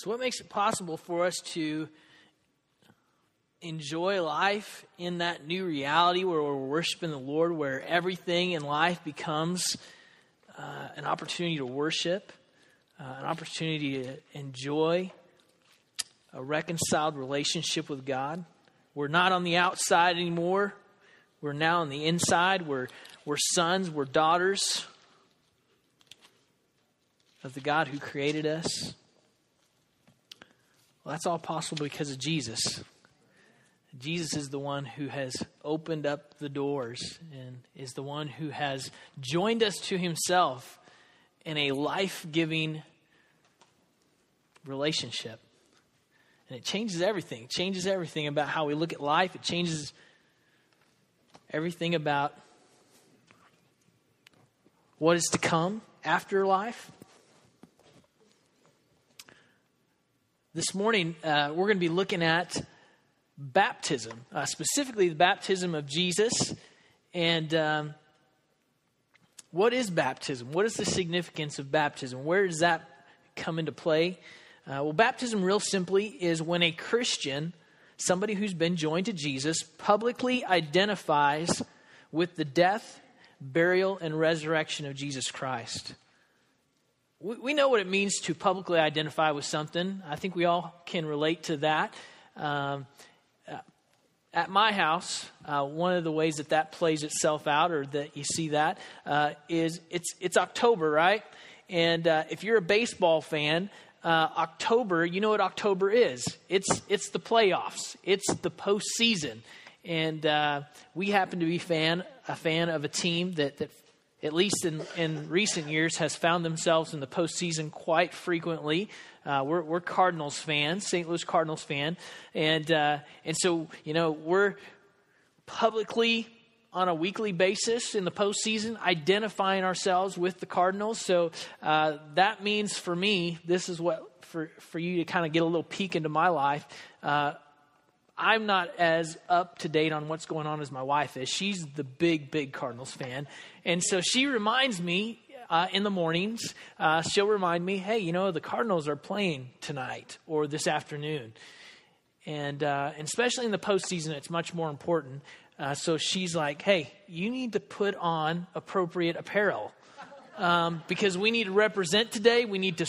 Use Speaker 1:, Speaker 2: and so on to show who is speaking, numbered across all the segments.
Speaker 1: So, what makes it possible for us to enjoy life in that new reality where we're worshiping the Lord, where everything in life becomes uh, an opportunity to worship, uh, an opportunity to enjoy a reconciled relationship with God? We're not on the outside anymore. We're now on the inside. We're, we're sons, we're daughters of the God who created us. Well, that's all possible because of Jesus. Jesus is the one who has opened up the doors and is the one who has joined us to himself in a life giving relationship. And it changes everything. It changes everything about how we look at life. It changes everything about what is to come after life. This morning, uh, we're going to be looking at baptism, uh, specifically the baptism of Jesus. And um, what is baptism? What is the significance of baptism? Where does that come into play? Uh, well, baptism, real simply, is when a Christian, somebody who's been joined to Jesus, publicly identifies with the death, burial, and resurrection of Jesus Christ. We, we know what it means to publicly identify with something. I think we all can relate to that. Um, at my house, uh, one of the ways that that plays itself out, or that you see that, uh, is it's it's October, right? And uh, if you're a baseball fan, uh, October, you know what October is? It's it's the playoffs. It's the postseason, and uh, we happen to be fan a fan of a team that that at least in, in recent years, has found themselves in the postseason quite frequently. Uh, we're, we're, Cardinals fans, St. Louis Cardinals fan, and uh, and so you know we're publicly on a weekly basis in the postseason identifying ourselves with the Cardinals. So uh, that means for me, this is what for for you to kind of get a little peek into my life. I'm not as up to date on what's going on as my wife is. She's the big, big Cardinals fan. And so she reminds me uh, in the mornings, uh, she'll remind me, hey, you know, the Cardinals are playing tonight or this afternoon. And, uh, and especially in the postseason, it's much more important. Uh, so she's like, hey, you need to put on appropriate apparel um, because we need to represent today. We need to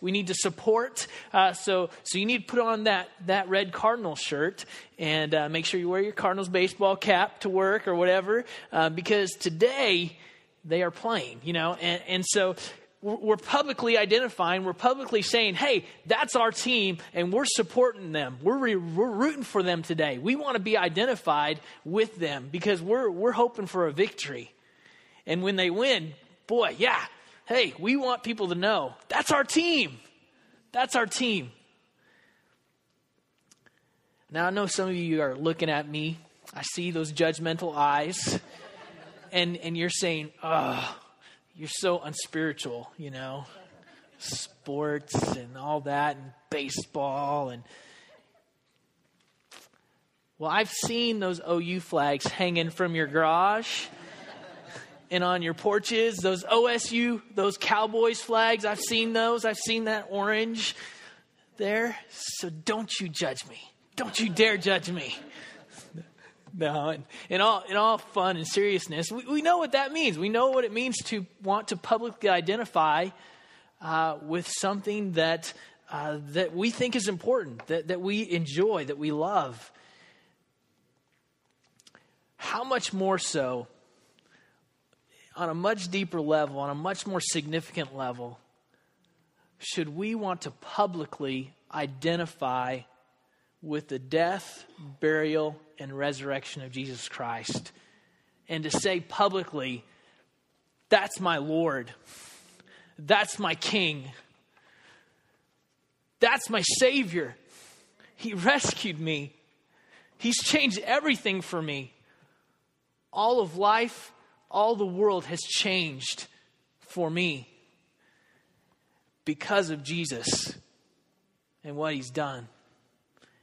Speaker 1: we need to support. Uh, so so you need to put on that that red Cardinal shirt and uh, make sure you wear your Cardinals baseball cap to work or whatever uh, because today they are playing. You know, and and so we're publicly identifying, we're publicly saying, hey, that's our team, and we're supporting them. We're, re- we're rooting for them today. We want to be identified with them because we're, we're hoping for a victory. And when they win, boy, yeah, hey, we want people to know that's our team. That's our team. Now, I know some of you are looking at me. I see those judgmental eyes. And, and you're saying, oh, you're so unspiritual, you know, sports and all that, and baseball. And well, I've seen those OU flags hanging from your garage and on your porches, those OSU, those Cowboys flags, I've seen those. I've seen that orange there. So don't you judge me. Don't you dare judge me. No, in, in, all, in all fun and seriousness, we, we know what that means. We know what it means to want to publicly identify uh, with something that, uh, that we think is important, that, that we enjoy, that we love. How much more so on a much deeper level, on a much more significant level, should we want to publicly identify with the death, burial, and resurrection of Jesus Christ and to say publicly, That's my Lord, that's my King, that's my Savior. He rescued me, He's changed everything for me. All of life all the world has changed for me because of Jesus and what he's done.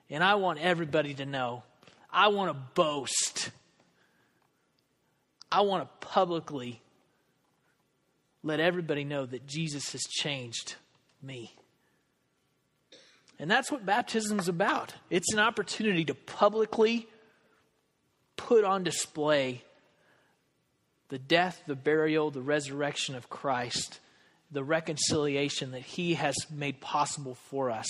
Speaker 1: And I want everybody to know. I want to boast. I want to publicly let everybody know that Jesus has changed me. And that's what baptism is about. It's an opportunity to publicly put on display the death, the burial, the resurrection of Christ, the reconciliation that he has made possible for us.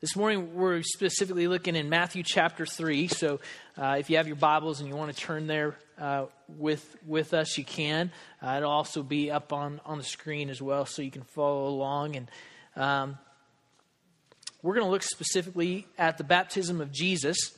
Speaker 1: This morning, we're specifically looking in Matthew chapter 3. So, uh, if you have your Bibles and you want to turn there uh, with, with us, you can. Uh, it'll also be up on, on the screen as well, so you can follow along. And um, we're going to look specifically at the baptism of Jesus.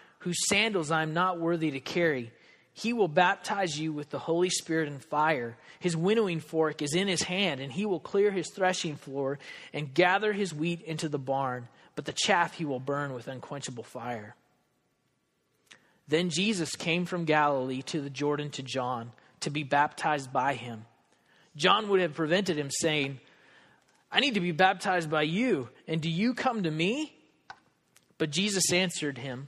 Speaker 1: whose sandals I am not worthy to carry. He will baptize you with the Holy Spirit and fire. His winnowing fork is in his hand, and he will clear his threshing floor and gather his wheat into the barn, but the chaff he will burn with unquenchable fire. Then Jesus came from Galilee to the Jordan to John to be baptized by him. John would have prevented him, saying, I need to be baptized by you, and do you come to me? But Jesus answered him,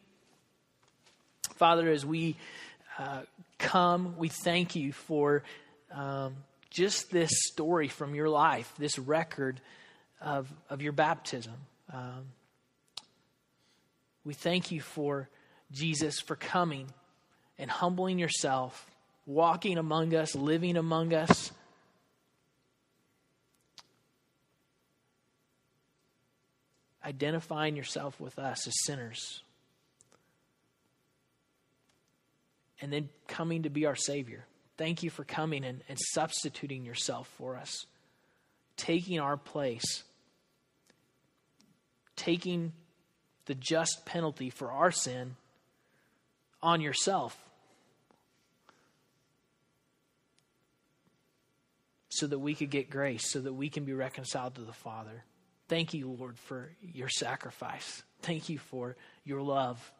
Speaker 1: Father, as we uh, come, we thank you for um, just this story from your life, this record of, of your baptism. Um, we thank you for Jesus, for coming and humbling yourself, walking among us, living among us. Identifying yourself with us as sinners. And then coming to be our Savior. Thank you for coming and, and substituting yourself for us, taking our place taking the just penalty for our sin on yourself so that we could get grace, so that we can be reconciled to the Father. Thank you, Lord, for your sacrifice. Thank you for your love.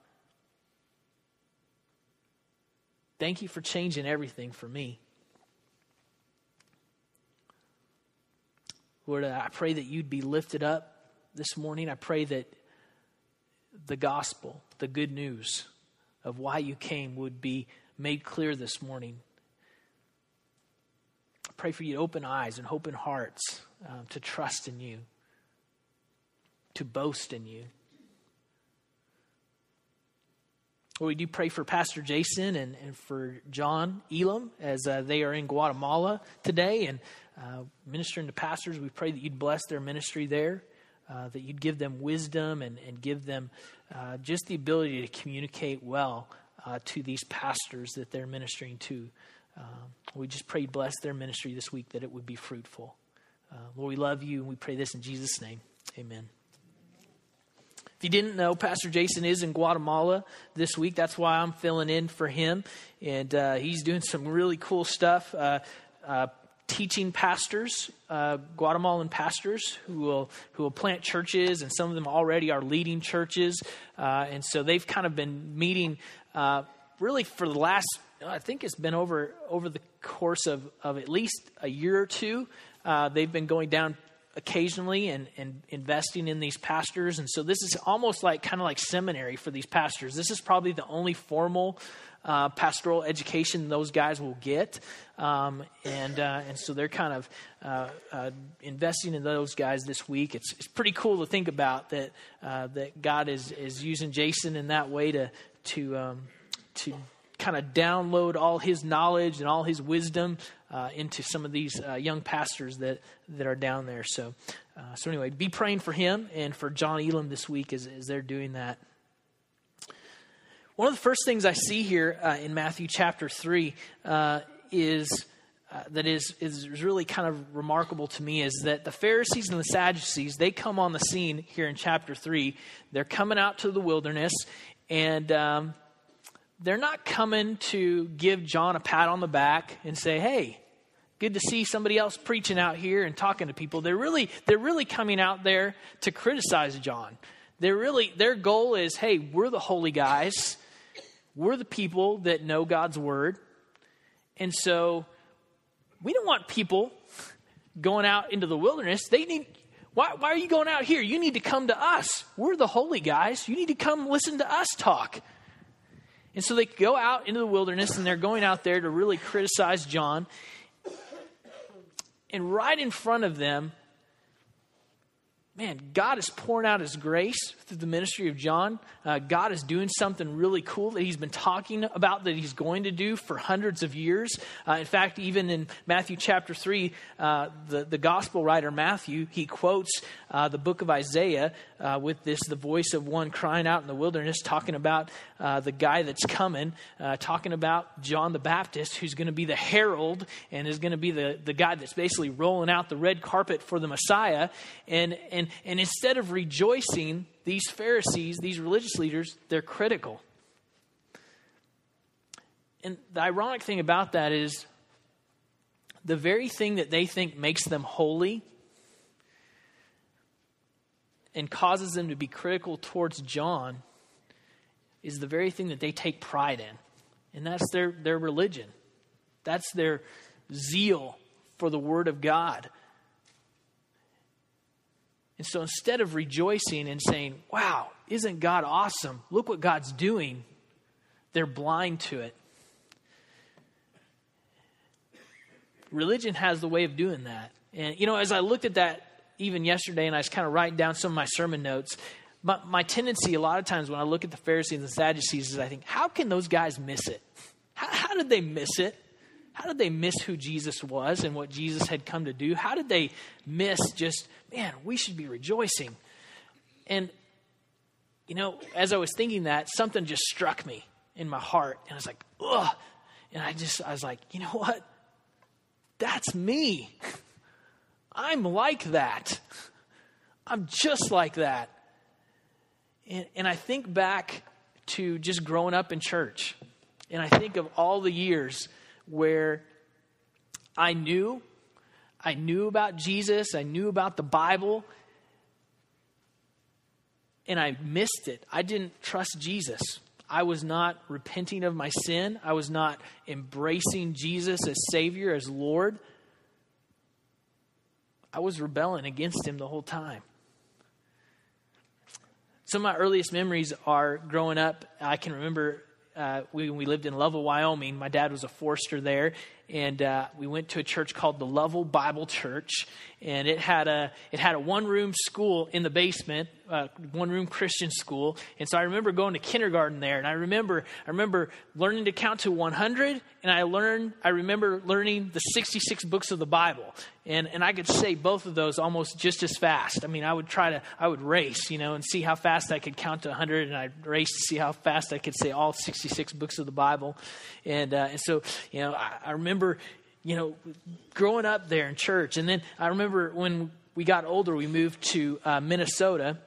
Speaker 1: Thank you for changing everything for me. Lord, I pray that you'd be lifted up this morning, I pray that the gospel, the good news of why you came, would be made clear this morning. I pray for you to open eyes and open hearts um, to trust in you, to boast in you. Well, we do pray for Pastor Jason and, and for John Elam as uh, they are in Guatemala today and uh, ministering to pastors. We pray that you'd bless their ministry there uh, that you'd give them wisdom and, and give them uh, just the ability to communicate well uh, to these pastors that they're ministering to. Um, we just pray bless their ministry this week that it would be fruitful. Uh, Lord, we love you and we pray this in Jesus' name. Amen. If you didn't know, Pastor Jason is in Guatemala this week. That's why I'm filling in for him. And uh, he's doing some really cool stuff. Uh, teaching pastors, uh, Guatemalan pastors, who will who will plant churches, and some of them already are leading churches. Uh, and so they've kind of been meeting uh, really for the last. I think it's been over over the course of, of at least a year or two. Uh, they've been going down occasionally and, and investing in these pastors. And so this is almost like kind of like seminary for these pastors. This is probably the only formal uh, pastoral education those guys will get. Um, and, uh, and so they're kind of uh, uh investing in those guys this week. It's, it's pretty cool to think about that, uh, that God is, is using Jason in that way to, to, um, to kind of download all his knowledge and all his wisdom uh, into some of these uh, young pastors that, that are down there. So, uh, so anyway, be praying for him and for John Elam this week as, as they're doing that. One of the first things I see here uh, in Matthew chapter 3 uh, is. Uh, that is, is really kind of remarkable to me is that the Pharisees and the Sadducees, they come on the scene here in chapter 3. They're coming out to the wilderness, and um, they're not coming to give John a pat on the back and say, hey, good to see somebody else preaching out here and talking to people. They're really, they're really coming out there to criticize John. They're really, their goal is, hey, we're the holy guys. We're the people that know God's word. And so we don't want people going out into the wilderness. They need, why, why are you going out here? You need to come to us. We're the holy guys. You need to come listen to us talk. And so they go out into the wilderness and they're going out there to really criticize John. And right in front of them man, God is pouring out His grace through the ministry of John. Uh, God is doing something really cool that He's been talking about that He's going to do for hundreds of years. Uh, in fact, even in Matthew chapter 3, uh, the, the gospel writer Matthew, he quotes uh, the book of Isaiah uh, with this the voice of one crying out in the wilderness, talking about uh, the guy that's coming, talking about John the Baptist, who's going to be the herald and is going to be the, the guy that's basically rolling out the red carpet for the Messiah. And, and and, and instead of rejoicing, these Pharisees, these religious leaders, they're critical. And the ironic thing about that is the very thing that they think makes them holy and causes them to be critical towards John is the very thing that they take pride in. And that's their, their religion. That's their zeal for the Word of God. And so instead of rejoicing and saying, wow, isn't God awesome? Look what God's doing, they're blind to it. Religion has the way of doing that. And, you know, as I looked at that even yesterday and I was kind of writing down some of my sermon notes, my, my tendency a lot of times when I look at the Pharisees and the Sadducees is I think, how can those guys miss it? How, how did they miss it? How did they miss who Jesus was and what Jesus had come to do? How did they miss just, man, we should be rejoicing? And, you know, as I was thinking that, something just struck me in my heart. And I was like, ugh. And I just, I was like, you know what? That's me. I'm like that. I'm just like that. And, and I think back to just growing up in church. And I think of all the years where I knew, I knew about Jesus, I knew about the Bible, and I missed it. I didn't trust Jesus. I was not repenting of my sin. I was not embracing Jesus as Savior, as Lord. I was rebelling against Him the whole time. Some of my earliest memories are growing up. I can remember uh, we, we lived in Lovell, Wyoming. My dad was a forester there, and uh, we went to a church called the Lovell Bible Church, and it had a it had a one room school in the basement, uh, one room Christian school. And so I remember going to kindergarten there, and I remember I remember learning to count to 100, and I learned I remember learning the 66 books of the Bible, and and I could say both of those almost just as fast. I mean, I would try to I would race, you know, and see how fast I could count to 100, and I'd race to see how fast I could say all 66 books of the Bible, and uh, and so you know I, I remember you know, growing up there in church. And then I remember when we got older, we moved to uh, Minnesota.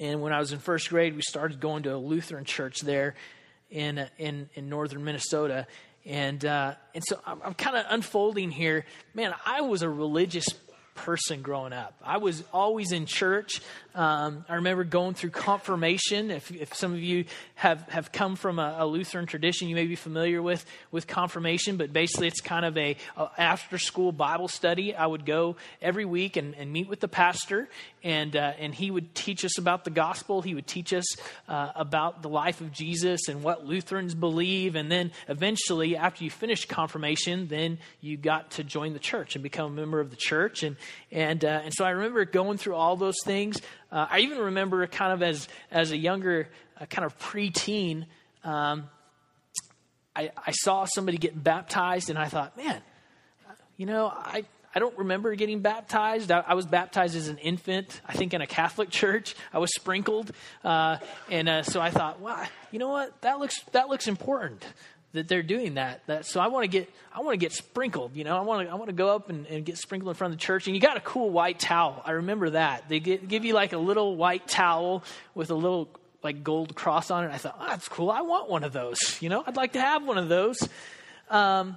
Speaker 1: And when I was in first grade, we started going to a Lutheran church there in, in, in northern Minnesota. And, uh, and so I'm, I'm kind of unfolding here. Man, I was a religious person growing up. I was always in church. Um, I remember going through confirmation. If, if some of you have, have come from a, a, Lutheran tradition, you may be familiar with, with confirmation, but basically it's kind of a, a after school Bible study. I would go every week and, and meet with the pastor, and, uh, and he would teach us about the gospel. He would teach us uh, about the life of Jesus and what Lutherans believe. And then eventually, after you finished confirmation, then you got to join the church and become a member of the church. And, and, uh, and so I remember going through all those things. Uh, I even remember kind of as, as a younger, uh, kind of preteen, um, I, I saw somebody get baptized, and I thought, man, you know, I, I don't remember getting baptized. I, I, was baptized as an infant, I think, in a Catholic church. I was sprinkled, uh, and uh, so I thought, well, you know what? That looks that looks important that they're doing that. that so I want to get I want to get sprinkled. You know, I want to I want to go up and, and, get sprinkled in front of the church. And you got a cool white towel. I remember that they get, give you like a little white towel with a little like gold cross on it. I thought, oh, that's cool. I want one of those. You know, I'd like to have one of those. Um,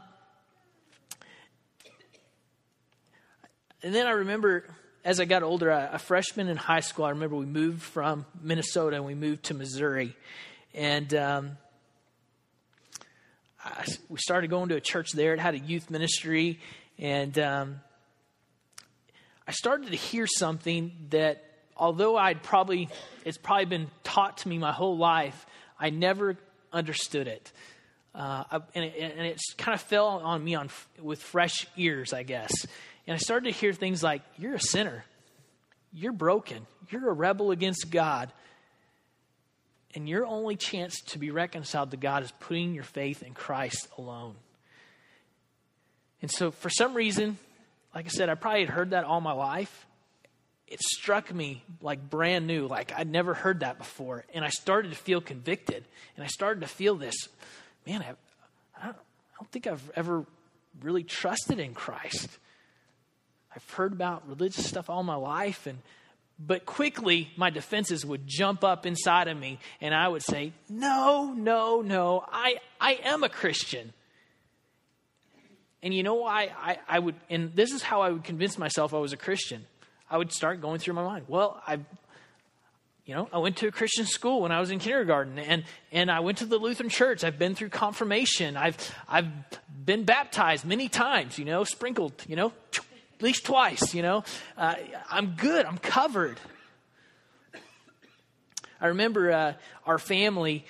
Speaker 1: and then I remember as I got older, a, a freshman in high school, I remember we moved from Minnesota and we moved to Missouri. And um, I, we started going to a church there. It had a youth ministry, and um, I started to hear something that, although I'd probably it's probably been taught to me my whole life, I never understood it. Uh, and, it and it kind of fell on me on with fresh ears, I guess. And I started to hear things like, "You're a sinner. You're broken. You're a rebel against God." And your only chance to be reconciled to God is putting your faith in Christ alone. And so, for some reason, like I said, I probably had heard that all my life. It struck me like brand new, like I'd never heard that before. And I started to feel convicted. And I started to feel this man, I, I, don't, I don't think I've ever really trusted in Christ. I've heard about religious stuff all my life, and but quickly, my defenses would jump up inside of me, and I would say, No, no, no, I, I am a Christian. And you know why I, I would, and this is how I would convince myself I was a Christian. I would start going through my mind. Well, I, you know, I went to a Christian school when I was in kindergarten, and and I went to the Lutheran church. I've been through confirmation. I've I've been baptized many times. You know, sprinkled. You know, at least twice, you know. Uh, I'm good, I'm covered. I remember uh, our family,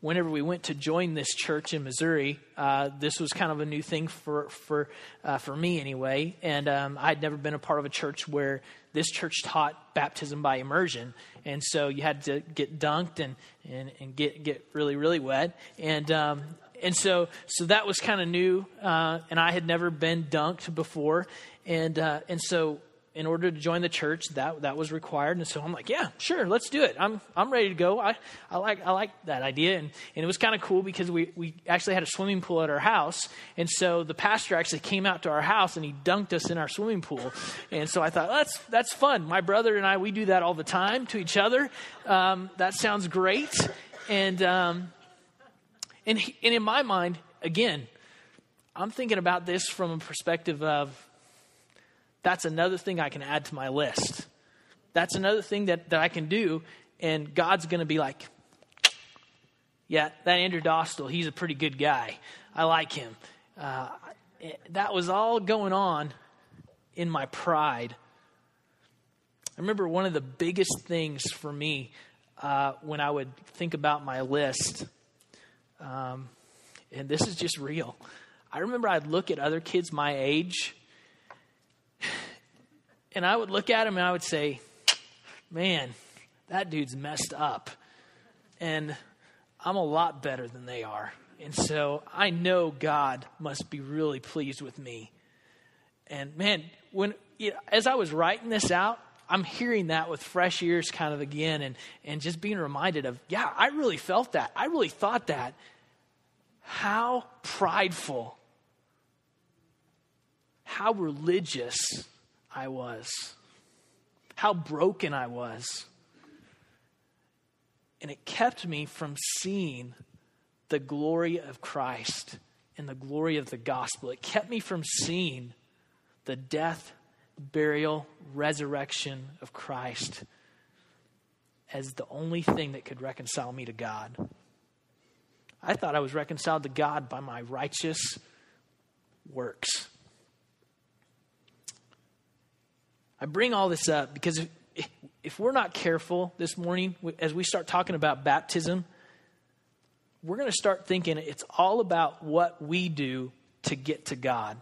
Speaker 1: whenever we went to join this church in Missouri, uh, this was kind of a new thing for, for, uh, for me anyway. And um, I'd never been a part of a church where this church taught baptism by immersion. And so you had to get dunked and, and, and get, get really, really wet. And um, and so so that was kind of new uh, and i had never been dunked before and uh, and so in order to join the church, that that was required. And so I'm like, yeah, sure, let's do it. I'm I'm ready to go. I, I like I like that idea, and, and it was kind of cool because we we actually had a swimming pool at our house, and so the pastor actually came out to our house and he dunked us in our swimming pool, and so I thought that's that's fun. My brother and I we do that all the time to each other. Um, that sounds great, and um, and and in my mind, again, I'm thinking about this from a perspective of that's another thing I can add to my list. That's another thing that, that I can do. And God's going to be like, yeah, that Andrew Dostal, he's a pretty good guy. I like him. Uh, that was all going on in my pride. I remember one of the biggest things for me uh, when I would think about my list, um, and this is just real. I remember I'd look at other kids my age and I would look at him and I would say, man, that dude's messed up. And I'm a lot better than they are. And so I know God must be really pleased with me. And man, when you know, as I was writing this out, I'm hearing that with fresh ears kind of again and, and just being reminded of, yeah, I really felt that. I really thought that. How prideful, how religious I was, how broken I was. And it kept me from seeing the glory of Christ and the glory of the gospel. It kept me from seeing the death, burial, resurrection of Christ as the only thing that could reconcile me to God. I thought I was reconciled to God by my righteous works. I bring all this up because if, if we're not careful this morning, as we start talking about baptism, we're going to start thinking it's all about what we do to get to God.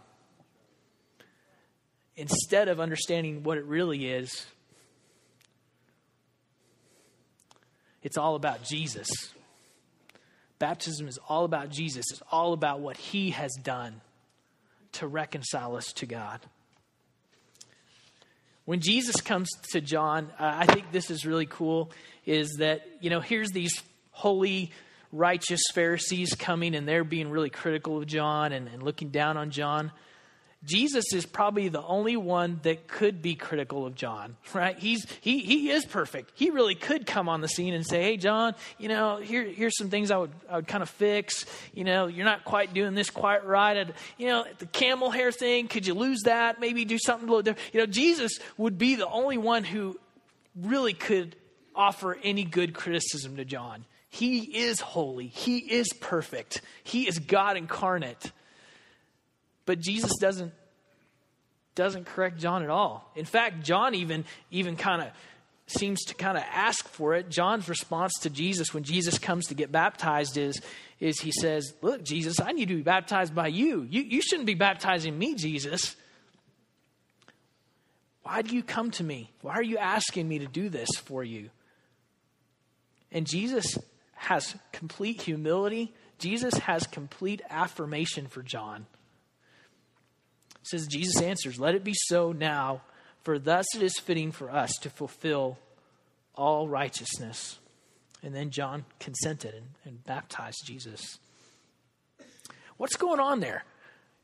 Speaker 1: Instead of understanding what it really is, it's all about Jesus. Baptism is all about Jesus, it's all about what he has done to reconcile us to God. When Jesus comes to John, uh, I think this is really cool is that, you know, here's these holy righteous Pharisees coming and they're being really critical of John and, and looking down on John. Jesus is probably the only one that could be critical of John, right? He's he he is perfect. He really could come on the scene and say, "Hey, John, you know, here here's some things I would I would kind of fix. You know, you're not quite doing this quite right. I'd, you know, the camel hair thing, could you lose that? Maybe do something a little different. You know, Jesus would be the only one who really could offer any good criticism to John. He is holy, He is perfect, He is God incarnate. But Jesus doesn't, doesn't correct John at all. In fact, John even, even kind of seems to kind of ask for it. John's response to Jesus when Jesus comes to get baptized is, is he says, Look, Jesus, I need to be baptized by you. You, you shouldn't be baptizing me, Jesus. Why do you come to me? Why are you asking me to do this for you? And Jesus has complete humility. Jesus has complete affirmation for John. It says, Jesus answers, Let it be so now, for thus it is fitting for us to fulfill all righteousness. And then John consented and, and baptized Jesus. What's going on there?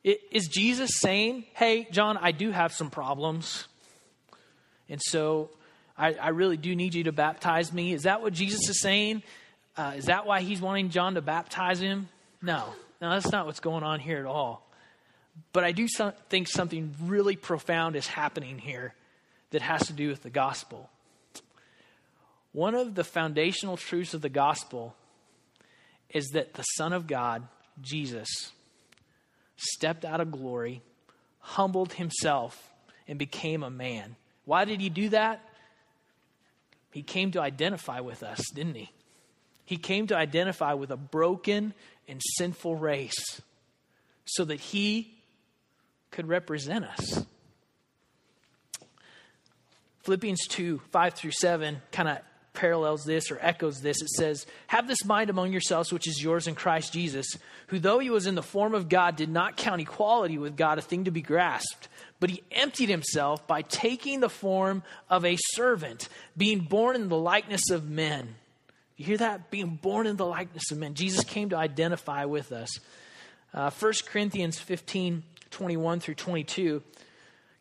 Speaker 1: Is Jesus saying, Hey, John, I do have some problems. And so I, I really do need you to baptize me. Is that what Jesus is saying? Uh, is that why he's wanting John to baptize him? No, no, that's not what's going on here at all. But I do think something really profound is happening here that has to do with the gospel. One of the foundational truths of the gospel is that the Son of God, Jesus, stepped out of glory, humbled himself, and became a man. Why did he do that? He came to identify with us, didn't he? He came to identify with a broken and sinful race so that he could represent us. Philippians 2 5 through 7 kind of parallels this or echoes this. It says, Have this mind among yourselves, which is yours in Christ Jesus, who, though he was in the form of God, did not count equality with God a thing to be grasped, but he emptied himself by taking the form of a servant, being born in the likeness of men. You hear that? Being born in the likeness of men. Jesus came to identify with us. Uh, 1 Corinthians 15 21 through 22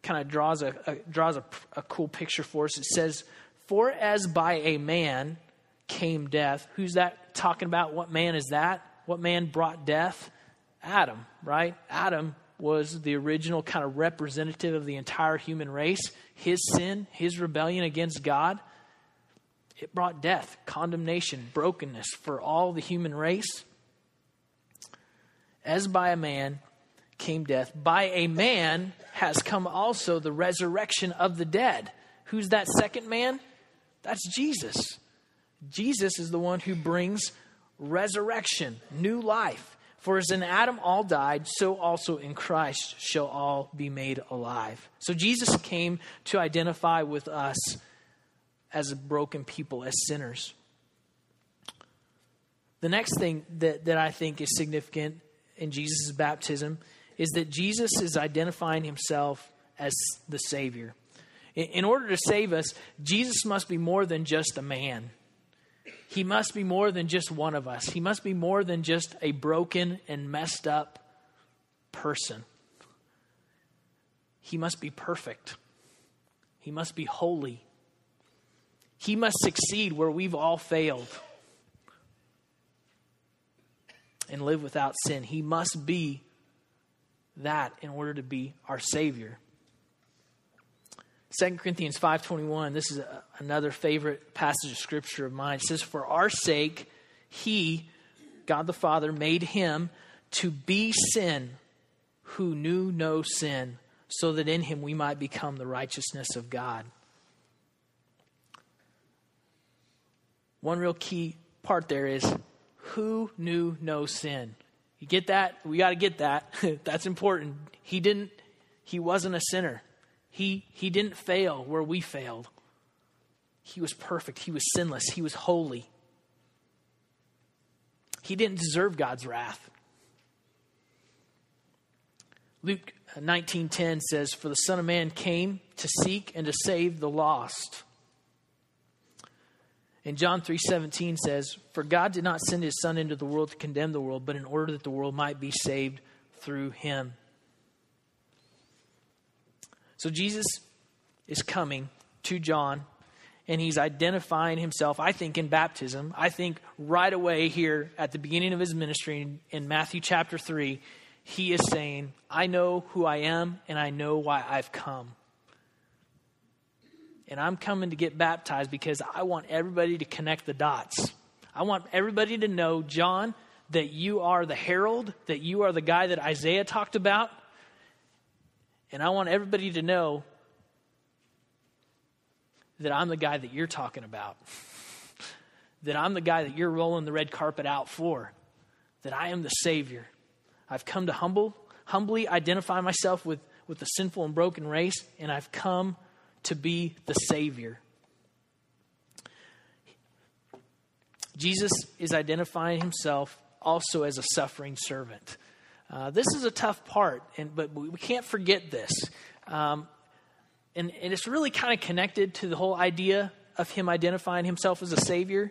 Speaker 1: kind of draws, a, a draws a, a cool picture for us. It says, For as by a man came death. Who's that talking about? What man is that? What man brought death? Adam, right? Adam was the original kind of representative of the entire human race. His sin, his rebellion against God it brought death, condemnation, brokenness for all the human race. As by a man came death, by a man has come also the resurrection of the dead. Who's that second man? That's Jesus. Jesus is the one who brings resurrection, new life. For as in Adam all died, so also in Christ shall all be made alive. So Jesus came to identify with us as a broken people, as sinners. The next thing that, that I think is significant in Jesus' baptism is that Jesus is identifying himself as the Savior. In, order to save us, Jesus must be more than just a man. He must be more than just one of us. He must be more than just a broken and messed up person. He must be perfect. He must be holy. He must succeed where we've all failed. and live without sin. He must be that in order to be our Savior. 2 Corinthians 5:21 this is a, another favorite passage of scripture of mine. It says for our sake he God the Father made him to be sin who knew no sin so that in him we might become the righteousness of God. One real key part there is who knew no sin you get that we got to get that that's important he didn't he wasn't a sinner he, he didn't fail where we failed. He was perfect. He was sinless. He was holy. He didn't deserve God's wrath. Luke 19:10 says for the son of man came to seek and to save the lost. And John 3:17 says for God did not send his son into the world to condemn the world but in order that the world might be saved through him. So Jesus is coming to John and he's identifying himself, I think, in baptism. I think right away here at the beginning of his ministry in, Matthew chapter 3, he is saying, I know who I am and I know why I've come. And I'm coming to get baptized because I want everybody to connect the dots. I want everybody to know, John, that you are the herald, that you are the guy that Isaiah talked about, and I want everybody to know that I'm the guy that you're talking about, that I'm the guy that you're rolling the red carpet out for, that I am the Savior. I've come to humble, humbly identify myself with, with the sinful and broken race, and I've come to be the Savior. Jesus is identifying himself also as a suffering servant. Uh, this is a tough part, and, but we can't forget this. Um, and, and it's really kind of connected to the whole idea of him identifying himself as a Savior.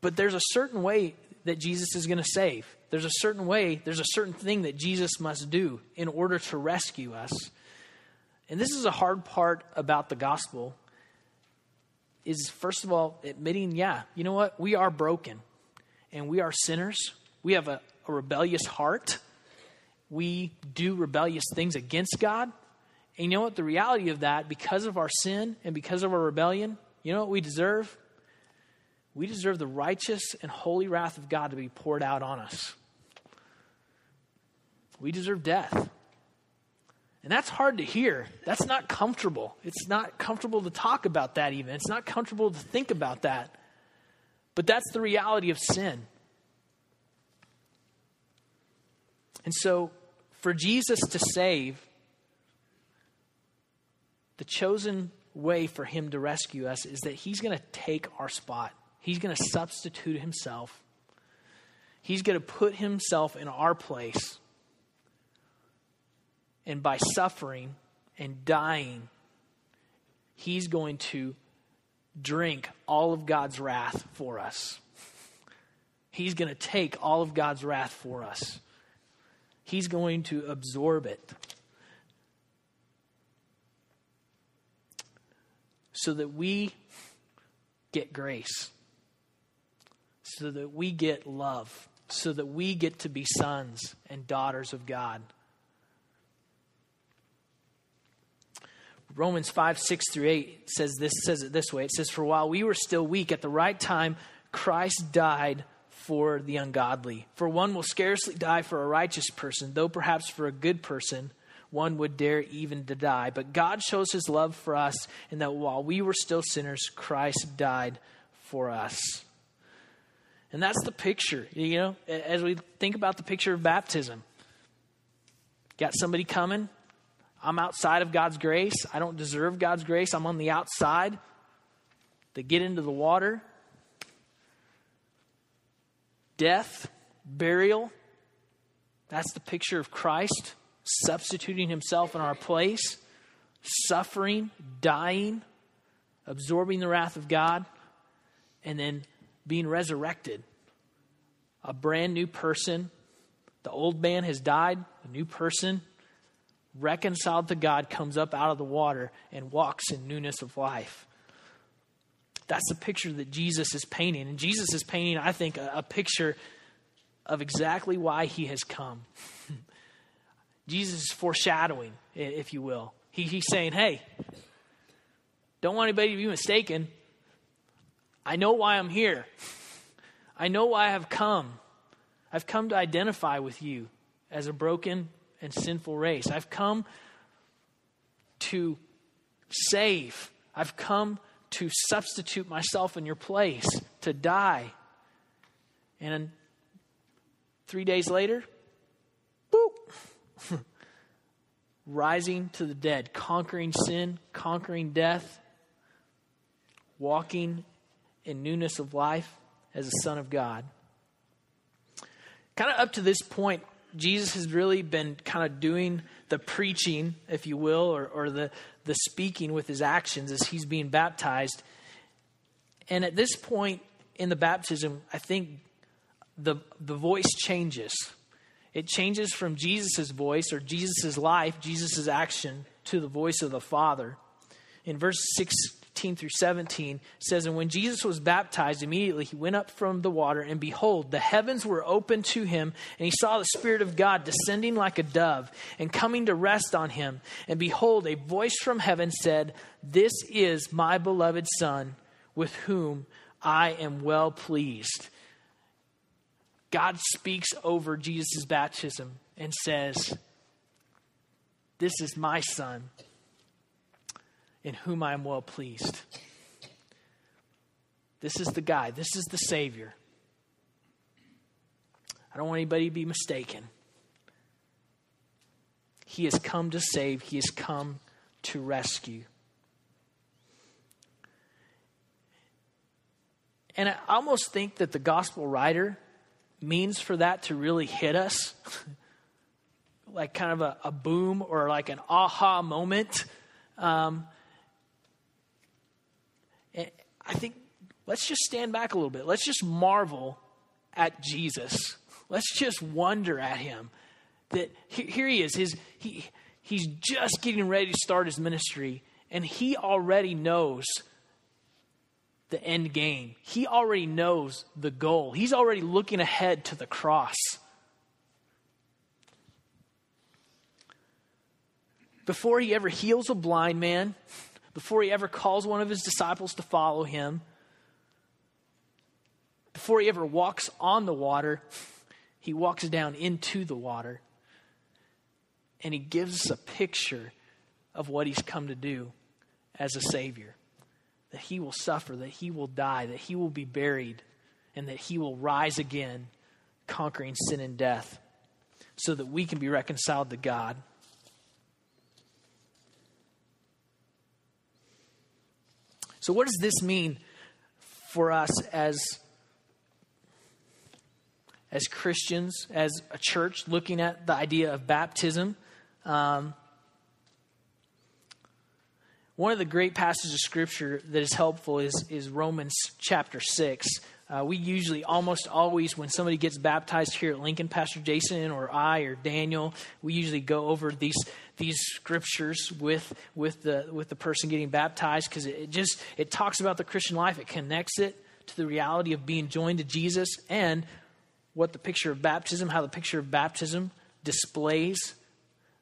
Speaker 1: But there's a certain way that Jesus is going to save. There's a certain way, there's a certain thing that Jesus must do in order to rescue us. And this is a hard part about the gospel is first of all admitting, yeah, you know what? We are broken and we are sinners. We have a, a rebellious heart we do rebellious things against God. And you know what? The reality of that, because of our sin and because of our rebellion, you know what we deserve? We deserve the righteous and holy wrath of God to be poured out on us. We deserve death. And that's hard to hear. That's not comfortable. It's not comfortable to talk about that, even. It's not comfortable to think about that. But that's the reality of sin. And so, for Jesus to save, the chosen way for him to rescue us is that he's going to take our spot. He's going to substitute himself. He's going to put himself in our place. And by suffering and dying, he's going to drink all of God's wrath for us. He's going to take all of God's wrath for us. He's going to absorb it. So that we get grace, so that we get love, so that we get to be sons and daughters of God. Romans 5, 6 through 8 says this says it this way. It says, For while we were still weak at the right time, Christ died for the ungodly. For one will scarcely die for a righteous person, though perhaps for a good person one would dare even to die. But God shows his love for us in that while we were still sinners, Christ died for us. And that's the picture, you know, as we think about the picture of baptism. Got somebody coming. I'm outside of God's grace. I don't deserve God's grace. I'm on the outside. They get into the water death, burial. That's the picture of Christ substituting himself in our place, suffering, dying, absorbing the wrath of God, and then being resurrected. A brand new person. The old man has died, a new person, reconciled to God, comes up out of the water and walks in newness of life. That's the picture that Jesus is painting. And Jesus is painting, I think, a, a picture of exactly why he has come. Jesus is foreshadowing, if you will. He, he's saying, hey, don't want anybody to be mistaken. I know why I'm here. I know why I've come. I've come to identify with you as a broken and sinful race. I've come to save. I've come to substitute myself in your place, to die. And three days later, boop, rising to the dead, conquering sin, conquering death, walking in newness of life as a Son of God. Kind of up to this point, Jesus has really been kind of doing the preaching, if you will, or, or the, the speaking with his actions as he's being baptized. And at this point in the baptism, I think the, the voice changes. It changes from Jesus' voice or Jesus' life, Jesus' action, to the voice of the Father. In verse 6 16 through 17 says, And when Jesus was baptized, immediately he went up from the water, and behold, the heavens were opened to him, and he saw the Spirit of God descending like a dove and coming to rest on him. And behold, a voice from heaven said, This is my beloved Son, with whom I am well pleased. God speaks over Jesus' baptism and says, This is my Son in whom I am well pleased. This is the guy, this is the Savior. I don't want anybody to be mistaken. He has come to save, He has come to rescue. And I almost think that the gospel writer means for that to really hit us like kind of a, a boom or like an aha moment. Um, I think let's just stand back a little bit. Let's just marvel at Jesus. Let's just wonder at him. That here he is. His, he, he's just getting ready to start his ministry, and he already knows the end game. He already knows the goal. He's already looking ahead to the cross. Before he ever heals a blind man, before he ever calls one of his disciples to follow him, before he ever walks on the water, he walks down into the water. And he gives us a picture of what he's come to do as a Savior that he will suffer, that he will die, that he will be buried, and that he will rise again, conquering sin and death, so that we can be reconciled to God. So, what does this mean for us as, as Christians, as a church, looking at the idea of baptism? Um, one of the great passages of Scripture that is helpful is, is Romans chapter 6. Uh, we usually, almost always, when somebody gets baptized here at Lincoln, Pastor Jason or I or Daniel, we usually go over these these scriptures with with the with the person getting baptized because it, just it talks about the Christian life. It connects it to the reality of being joined to Jesus and what the picture of baptism, how the picture of baptism displays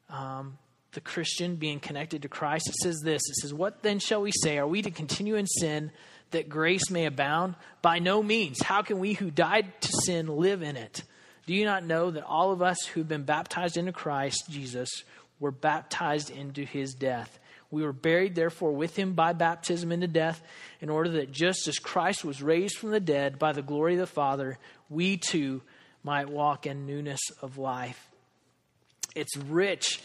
Speaker 1: um, the Christian being connected to Christ. It says this. It says, "What then shall we say? Are we to continue in sin?" That grace may abound? By no means. How can we who died to sin live in it? Do you not know that all of us who've been baptized into Christ Jesus were baptized into his death? We were buried, therefore, with him by baptism into death, in order that just as Christ was raised from the dead by the glory of the Father, we too might walk in newness of life. It's rich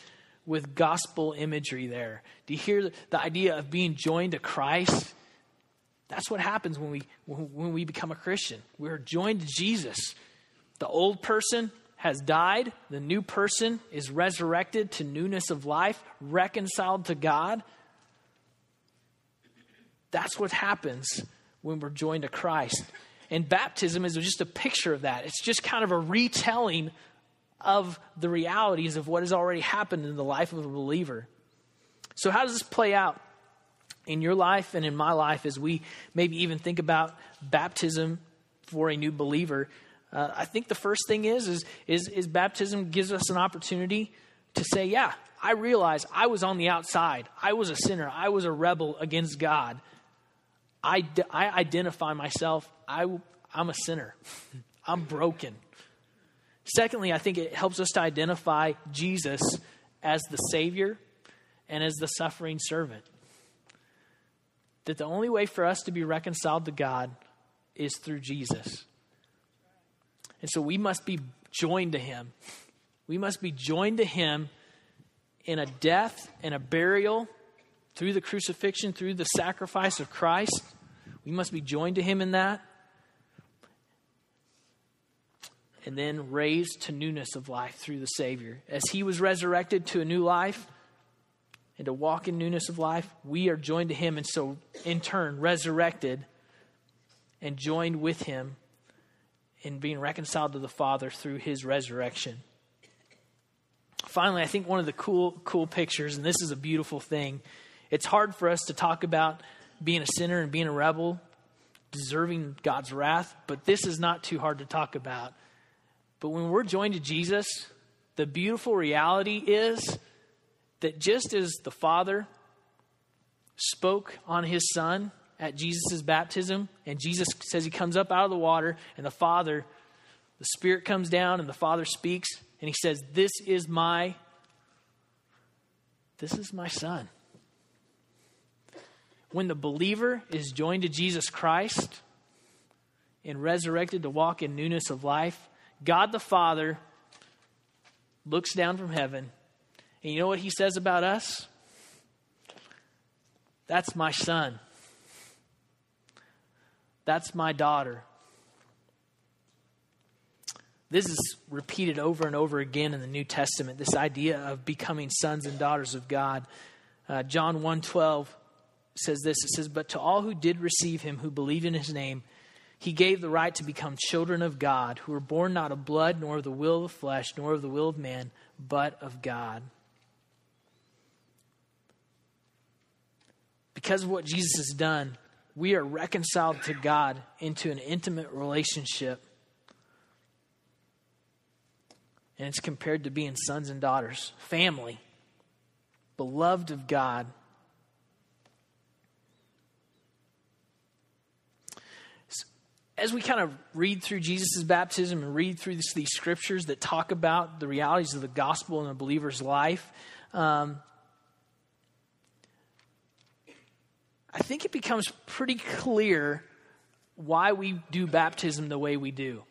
Speaker 1: with gospel imagery there. Do you hear the idea of being joined to Christ? That's what happens when we, when we become a Christian. We're joined to Jesus. The old person has died, the new person is resurrected to newness of life, reconciled to God. That's what happens when we're joined to Christ. And baptism is just a picture of that. It's just kind of a retelling of the realities of what has already happened in the life of a believer. So, how does this play out in your life and in my life as we maybe even think about baptism for a new believer. Uh, I think the first thing is, is, is, is baptism gives us an opportunity to say, yeah, I realize I was on the outside. I was a sinner. I was a rebel against God. I, I identify myself. I, I'm a sinner. I'm broken. Secondly, I think it helps us to identify Jesus as the Savior and as the suffering servant. That the only way for us to be reconciled to God is through Jesus. And so we must be joined to Him. We must be joined to Him in a death and a burial through the crucifixion, through the sacrifice of Christ. We must be joined to Him in that. And then raised to newness of life through the Savior. As He was resurrected to a new life and to walk in newness of life, we are joined to Him. And so, in turn, resurrected and joined with Him in being reconciled to the Father through His resurrection finally, I think one of the cool, cool pictures, and this is a beautiful thing. It's hard for us to talk about being a sinner and being a rebel, deserving God's wrath, but this is not too hard to talk about. But when we're joined to Jesus, the beautiful reality is that just as the Father spoke on his Son at Jesus' baptism, and Jesus says he comes up out of the water, and the Father, the Spirit comes down, and the Father speaks, and he says, This is my this is my son. When the believer is joined to Jesus Christ and resurrected to walk in newness of life, God the Father looks down from heaven, and you know what he says about us? That's my son. That's my daughter. This is repeated over and over again in the New Testament, this idea of becoming sons and daughters of God. Uh, John 1.12 says this, it says, But to all who did receive him, who believed in his name, he gave the right to become children of God, who were born not of blood, nor of the will of the flesh, nor of the will of man, but of God. Because of what Jesus has done, we are reconciled to God into an intimate relationship And it's compared to being sons and daughters, family, beloved of God. As we kind of read through Jesus' baptism and read through this, these scriptures that talk about the realities of the gospel in a believer's life, um, I think it becomes pretty clear why we do baptism the way we do.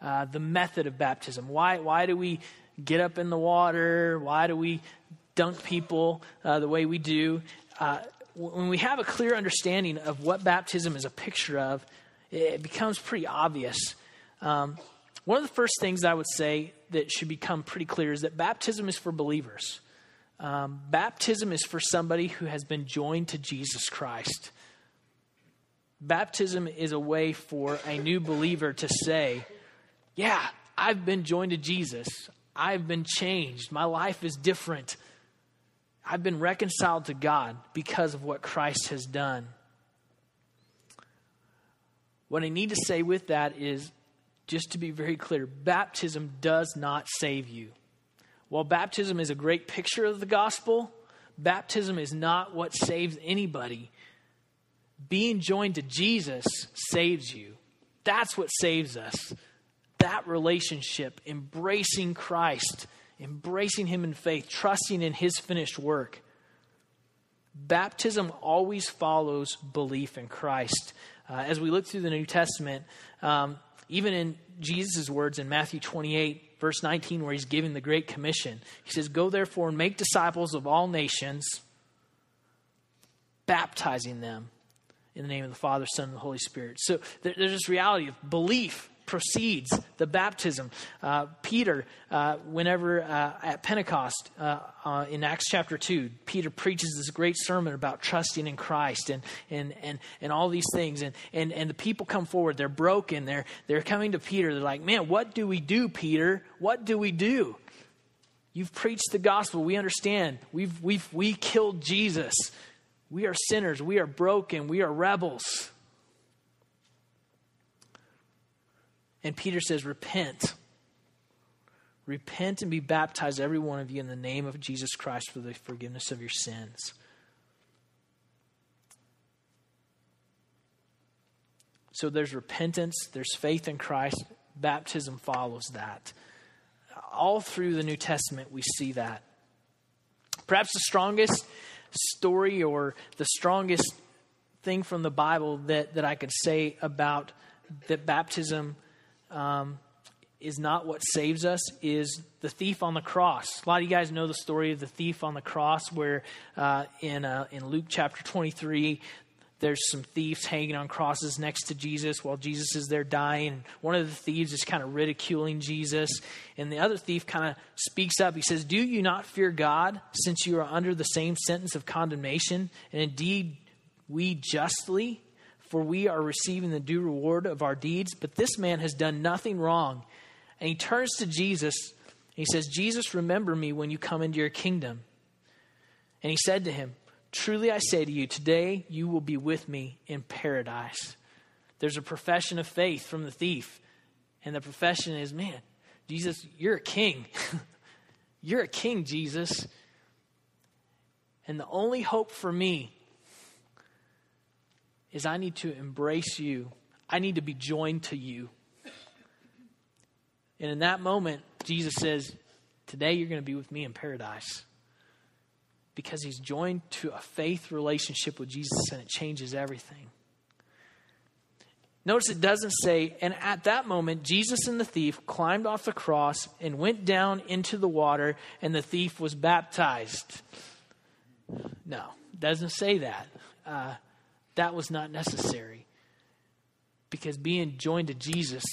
Speaker 1: Uh, the method of baptism. Why, why do we get up in the water? Why do we dunk people uh, the way we do? Uh, when we have a clear understanding of what baptism is a picture of, it becomes pretty obvious. Um, one of the first things I would say that should become pretty clear is that baptism is for believers. Um, baptism is for somebody who has been joined to Jesus Christ. Baptism is a way for a new believer to say, yeah, I've been joined to Jesus. I've been changed. My life is different. I've been reconciled to God because of what Christ has done. What I need to say with that is just to be very clear baptism does not save you. While baptism is a great picture of the gospel, baptism is not what saves anybody. Being joined to Jesus saves you. That's what saves us that relationship, embracing Christ, embracing Him in faith, trusting in His finished work. Baptism always follows belief in Christ. Uh, as we look through the New Testament, um, even in Jesus' words in Matthew 28, verse 19, where he's giving the Great Commission, he says, Go therefore and make disciples of all nations, baptizing them in the name of the Father, Son, and the Holy Spirit. So there's this reality of belief precedes the baptism. Uh, Peter, uh, whenever uh, at Pentecost uh, uh, in Acts chapter 2, Peter preaches this great sermon about trusting in Christ and, and, and, and all these things. And, and, and the people come forward. They're broken. They're, they're coming to Peter. They're like, man, what do we do, Peter? What do we do? You've preached the gospel. We understand. We've, we've, we killed Jesus. We are sinners. We are broken. We are rebels. And Peter says, Repent. Repent and be baptized, every one of you, in the name of Jesus Christ for the forgiveness of your sins. So there's repentance, there's faith in Christ, baptism follows that. All through the New Testament, we see that. Perhaps the strongest story or the strongest thing from the Bible that, that I could say about that baptism um, is not what saves us is the thief on the cross. A lot of you guys know the story of the thief on the cross, where uh, in uh, in Luke chapter twenty three, there's some thieves hanging on crosses next to Jesus while Jesus is there dying. One of the thieves is kind of ridiculing Jesus, and the other thief kind of speaks up. He says, "Do you not fear God, since you are under the same sentence of condemnation? And indeed, we justly." For we are receiving the due reward of our deeds, but this man has done nothing wrong. And he turns to Jesus. he says, Jesus, remember me when you come into your kingdom. And he said to him, Truly I say to you, today you will be with me in paradise. There's a profession of faith from the thief. And the profession is, man, Jesus, you're a king. you're a king, Jesus. And the only hope for me is I need to embrace you. I need to be joined to you. And in that moment, Jesus says, Today you're going to be with me in paradise. Because he's joined to a faith relationship with Jesus and it changes everything. Notice it doesn't say, and at that moment, Jesus and the thief climbed off the cross and went down into the water, and the thief was baptized. No, doesn't say that. Uh, that was not necessary. Because being joined to Jesus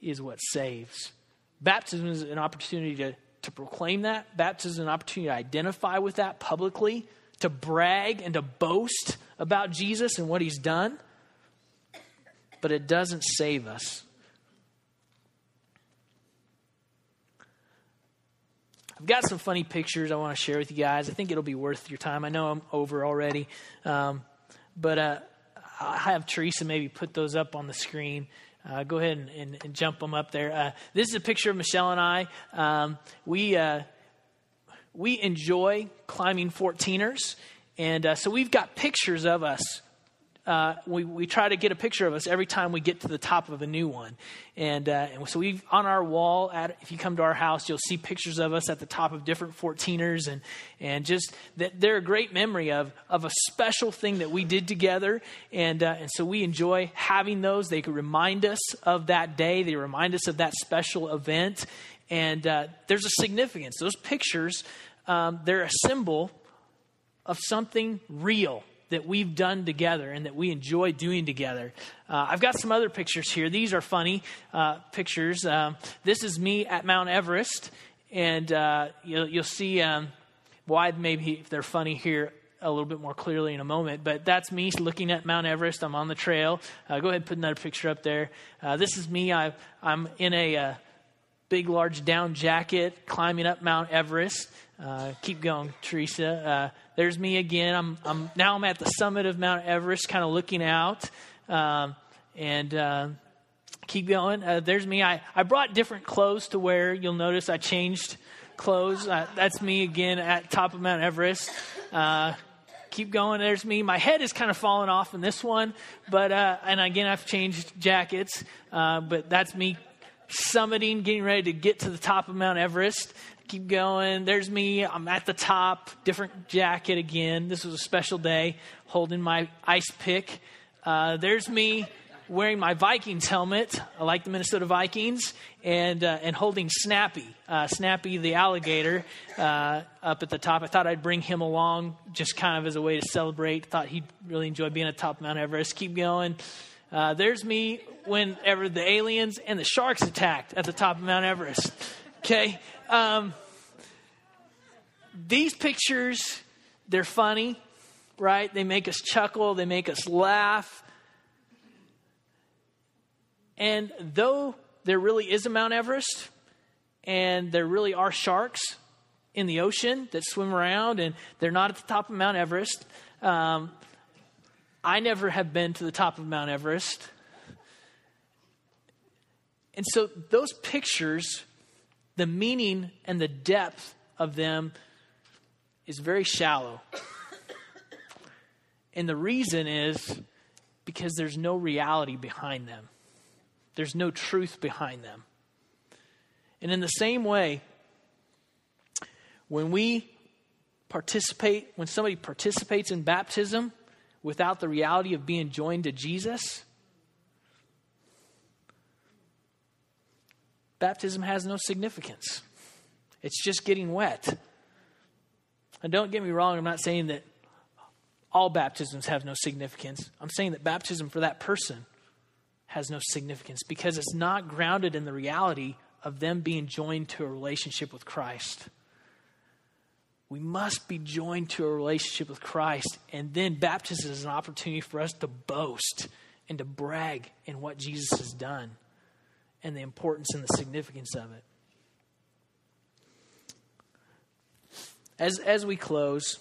Speaker 1: is what saves. Baptism is an opportunity to, to proclaim that. Baptism is an opportunity to identify with that publicly, to brag and to boast about Jesus and what he's done. But it doesn't save us. I've got some funny pictures I want to share with you guys. I think it'll be worth your time. I know I'm over already. Um, but uh, I have Teresa maybe put those up on the screen. Uh, go ahead and, and, and, jump them up there. Uh, this is a picture of Michelle and I. Um, we uh, we enjoy climbing 14ers, and uh, so we've got pictures of us uh, we, we try to get a picture of us every time we get to the top of a new one. And, uh, and so we've on our wall, at, if you come to our house, you'll see pictures of us at the top of different 14ers. And, and just that they're a great memory of, of a special thing that we did together. And, uh, and so we enjoy having those. They remind us of that day, they remind us of that special event. And uh, there's a significance. Those pictures, um, they're a symbol of something real that we've done together and that we enjoy doing together. Uh, I've got some other pictures here. These are funny uh, pictures. Um, this is me at Mount Everest, and uh, you'll, you'll, see um, why maybe if they're funny here a little bit more clearly in a moment. But that's me looking at Mount Everest. I'm on the trail. Uh, go ahead put another picture up there. Uh, this is me. I, am in a uh, big, large down jacket climbing up Mount Everest. Uh, keep going, Teresa. Uh, there's me again. I'm, I'm now I'm at the summit of Mount Everest, kind of looking out, um, and uh, keep going. Uh, there's me. I, I brought different clothes to wear. You'll notice I changed clothes. Uh, that's me again at top of Mount Everest. Uh, keep going. There's me. My head is kind of falling off in this one, but and again I've changed jackets. but that's me summiting, getting ready to get to the top of Mount Everest. Keep going. There's me. I'm at the top. Different jacket again. This was a special day, holding my ice pick. Uh, there's me wearing my Vikings helmet. I like the Minnesota Vikings, and uh, and holding Snappy, uh, Snappy the alligator, uh, up at the top. I thought I'd bring him along, just kind of as a way to celebrate. Thought he'd really enjoy being at top of Mount Everest. Keep going. Uh, there's me whenever the aliens and the sharks attacked at the top of Mount Everest. Okay? Um, these pictures, they're funny, right? They make us chuckle, they make us laugh. And though there really is a Mount Everest, and there really are sharks in the ocean that swim around, and they're not at the top of Mount Everest, um, I never have been to the top of Mount Everest. and so those pictures, the meaning and the depth of them is very shallow. And the reason is because there's no reality behind them, there's no truth behind them. And in the same way, when we participate, when somebody participates in baptism without the reality of being joined to Jesus, baptism has no significance. It's just getting wet. And don't get me wrong, I'm not saying that all baptisms have no significance. I'm saying that baptism for that person has no significance because it's not grounded in the reality of them being joined to a relationship with Christ. We must be joined to a relationship with Christ, and then baptism is an opportunity for us to boast and to brag in what Jesus has done and the importance and the significance of it. As, as we close,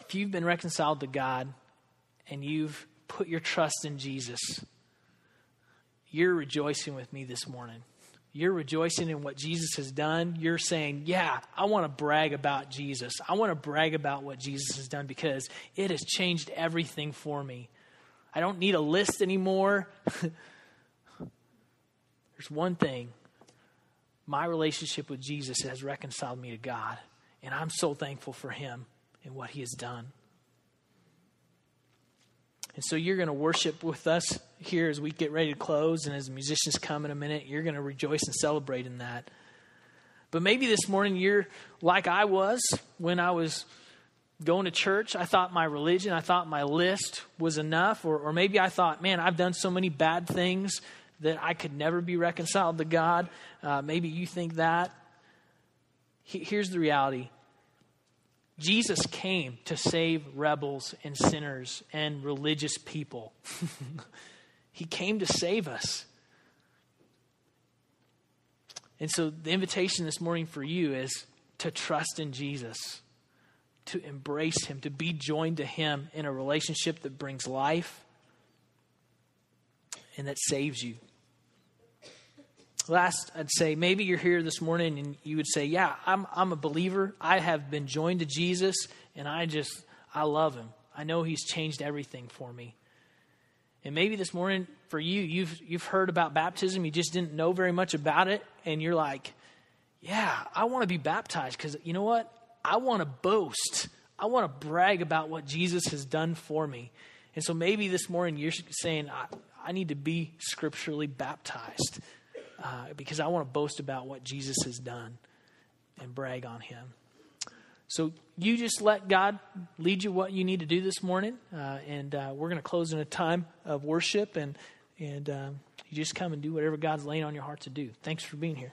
Speaker 1: if you've been reconciled to God and you've put your trust in Jesus, you're rejoicing with me this morning. You're rejoicing in what Jesus has done. You're saying, Yeah, I want to brag about Jesus. I want to brag about what Jesus has done because it has changed everything for me. I don't need a list anymore. There's one thing my relationship with Jesus has reconciled me to God, and I'm so thankful for Him and what He has done. And so you're going to worship with us here as we get ready to close, and as the musicians come in a minute, you're going to rejoice and celebrate in that. But maybe this morning you're like I was when I was going to church. I thought my religion, I thought my list was enough, or, or maybe I thought, man, I've done so many bad things that I could never be reconciled to God. Uh, maybe you think that. He, here's the reality Jesus came to save rebels and sinners and religious people. he came to save us. And so the invitation this morning for you is to trust in Jesus, to embrace Him, to be joined to Him in a relationship that brings life and that saves you. Last, I'd say maybe you're here this morning and you would say, Yeah, I'm, I'm a believer. I have been joined to Jesus and I just, I love him. I know he's changed everything for me. And maybe this morning for you, you've, you've heard about baptism, you just didn't know very much about it, and you're like, Yeah, I want to be baptized because you know what? I want to boast. I want to brag about what Jesus has done for me. And so maybe this morning you're saying, I, I need to be scripturally baptized uh, because I want to boast about what Jesus has done and brag on him. So you just let God lead you what you need to do this morning, uh, and uh, we're going to close in a time of worship, and and um, you just come and do whatever God's laying on your heart to do. Thanks for being here.